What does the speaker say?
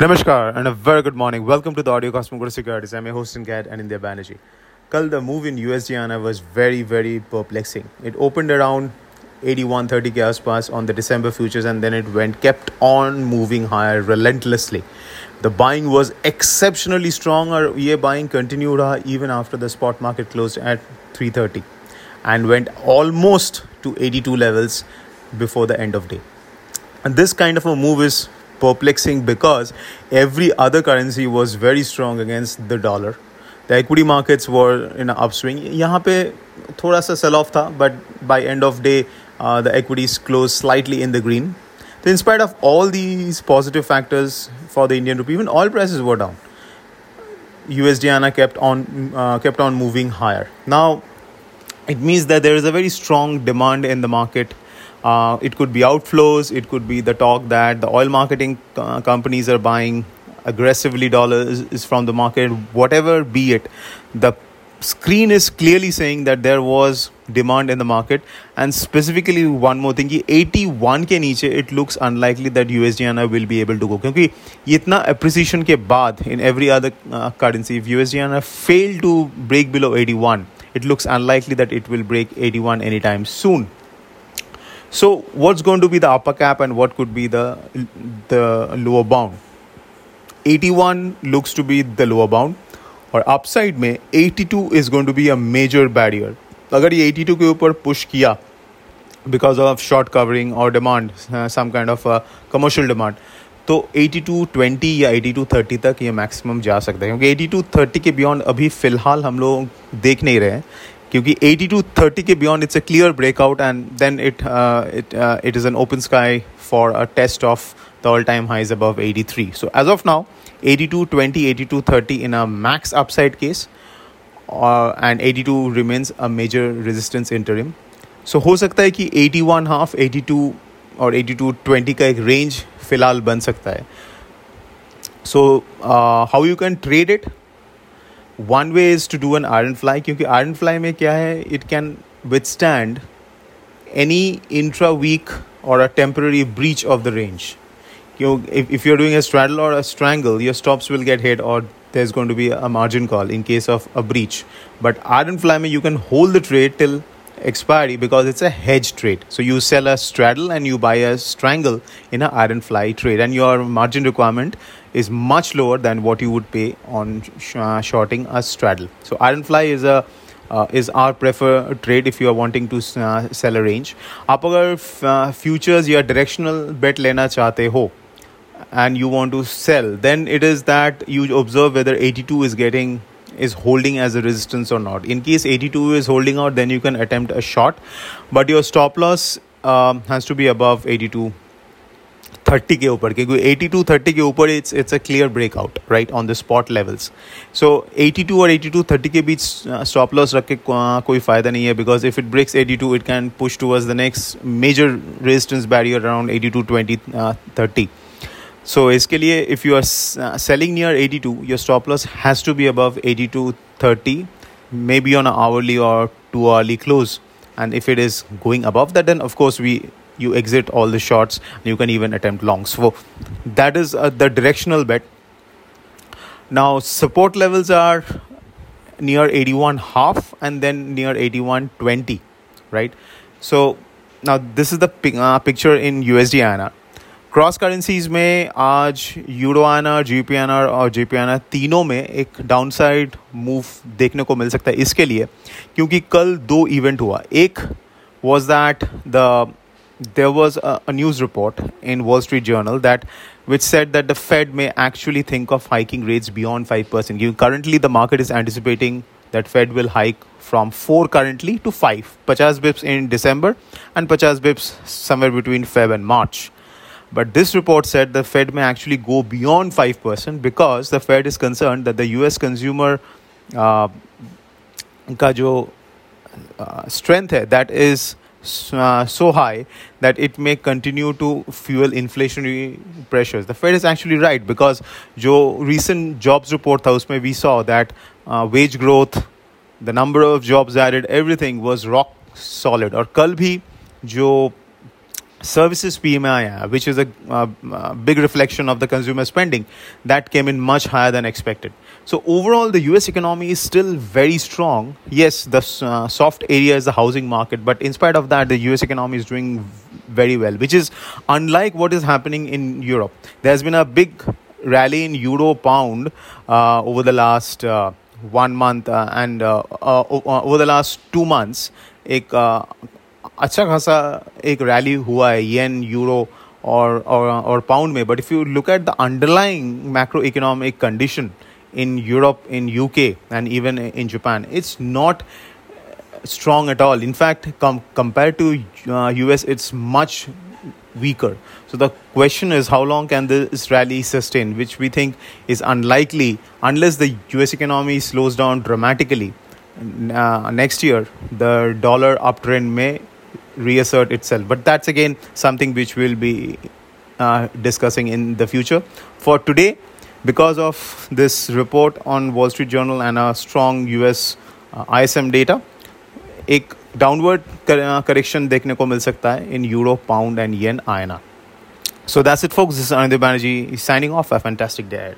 Namaskar and a very good morning. Welcome to the Audio Cosmogora Securities. I'm your host and guide Anindya Banerjee. Kal the move in USD was very very perplexing. It opened around 81.30 ke aspas on the December futures and then it went kept on moving higher relentlessly. The buying was exceptionally strong or ye buying continued uh, even after the spot market closed at 330 and went almost to 82 levels before the end of day. And this kind of a move is perplexing because every other currency was very strong against the dollar. The equity markets were in an upswing. यहाँ पे थोड़ा सा sell off था, but by end of day, uh, the equities closed slightly in the green. So in spite of all these positive factors for the Indian rupee, even oil prices were down. USD kept on uh, kept on moving higher. Now, it means that there is a very strong demand in the market uh, it could be outflows, it could be the talk that the oil marketing uh, companies are buying aggressively dollars is from the market, whatever be it. The screen is clearly saying that there was demand in the market and specifically one more thing कि 81 के नीचे it looks unlikely that USD will be able to go क्योंकि ये इतना appreciation के बाद in every other uh, currency if USD fail to break below 81 it looks unlikely that it will break 81 anytime soon So, what's going to be the upper cap and what could be the the lower bound? 81 looks to be the lower bound. और upside में 82 is going to be a major barrier अगर ये 82 के ऊपर push किया because of short covering और demand some kind of commercial demand तो 82 20 या 82 30 तक ये मैक्सिमम जा सकता है। क्योंकि 82 30 के बियॉन्ड अभी फ़िलहाल हम लोग देख नहीं रहे हैं। क्योंकि 80 टू 30 के beyond it's a clear breakout and then it it it is an open sky for a test of the all time highs above 83. So as of now, 82 20, 82 30 in a max upside case, uh, and 82 remains a major resistance interim. So हो सकता है कि 81 half, 82 और 82 20 का एक range फ़िलहाल बन सकता है. Uh, how you can trade it? One way is to do an iron fly क्योंकि आयरन फ्लाई में क्या है? It can withstand any intra week or a temporary breach of the range क्यों if you are doing a straddle or a strangle your stops will get hit और there is going to be a margin call in case of a breach but iron fly में you can hold the trade till expiry because it's a hedge trade. So you sell a straddle and you buy a strangle in an iron fly trade, and your margin requirement is much lower than what you would pay on sh- uh, shorting a straddle. So iron fly is a uh, is our preferred trade if you are wanting to uh, sell a range. आप अगर futures या directional bet लेना चाहते हो and you want to sell, then it is that you observe whether 82 is getting is holding as a resistance or not. In case 82 is holding out, then you can attempt a short, but your stop loss um, has to be above 82 30 के ऊपर क्योंकि 82 30 के ऊपर it's it's a clear breakout right on the spot levels so 82 और 82 30 के बीच stop loss रख के कोई फ़ायदा नहीं है because if it breaks 82 it can push towards the next major resistance barrier around 82 20 30 so इसके लिए if you are uh, selling near 82 your stop loss has to be above 82 30 maybe on an hourly or two hourly close and if it is going above that then of course we you exit all the shorts and you can even attempt longs so that is uh, the directional bet now support levels are near 81 half and then near 81 20 right so now this is the uh, picture in USD INR Cross currencies में आज euro INR G P N R और G P N are तीनों में एक downside move देखने को मिल सकता है इसके लिए, क्योंकि कल दो इवेंट हुआ। एक was that the there was a news report in Wall Street Journal that which said that the Fed may actually think of hiking rates beyond five percent क्योंकि currently the market is anticipating that Fed will hike from four currently to five पचास bips in December and पचास bips somewhere between Feb and March But this report said the Fed may actually go beyond 5% because the Fed is concerned that the US consumer uh, का जो uh, strength है that is uh, so high that it may continue to fuel inflationary pressures. The Fed is actually right because जो recent jobs report था उसमें we saw that uh, wage growth, the number of jobs added, everything was rock solid. और कल भी जो services PMI, which is a, a, big reflection of the consumer spending, that came in much higher than expected. So overall, the U.S. economy is still very strong. Yes, the uh, soft area is the housing market, but in spite of that, the U.S. economy is doing very well, which is unlike what is happening in Europe. There's been a big rally in euro pound uh, over the last uh, one month uh, and uh, uh, over the last two months. अच्छा खासा एक rally हुआ है येन euro और और और pound में but if you look at the underlying macro economic condition in Europe, in UK, and even in Japan. It's not strong at all. In fact, com- compared to uh, US, it's much weaker. So the question is, how long can this rally sustain? Which we think is unlikely unless the US economy slows down dramatically. Uh, next year, the dollar uptrend may reassert itself. But that's again something which we'll be uh, discussing in the future. For today, because of this report on Wall Street Journal and a strong US uh, ISM data, एक downward correction देखने को मिल सकता है in euro pound and yen आयना So that's it, folks. This is Anand Banerjee signing off. A fantastic day ahead.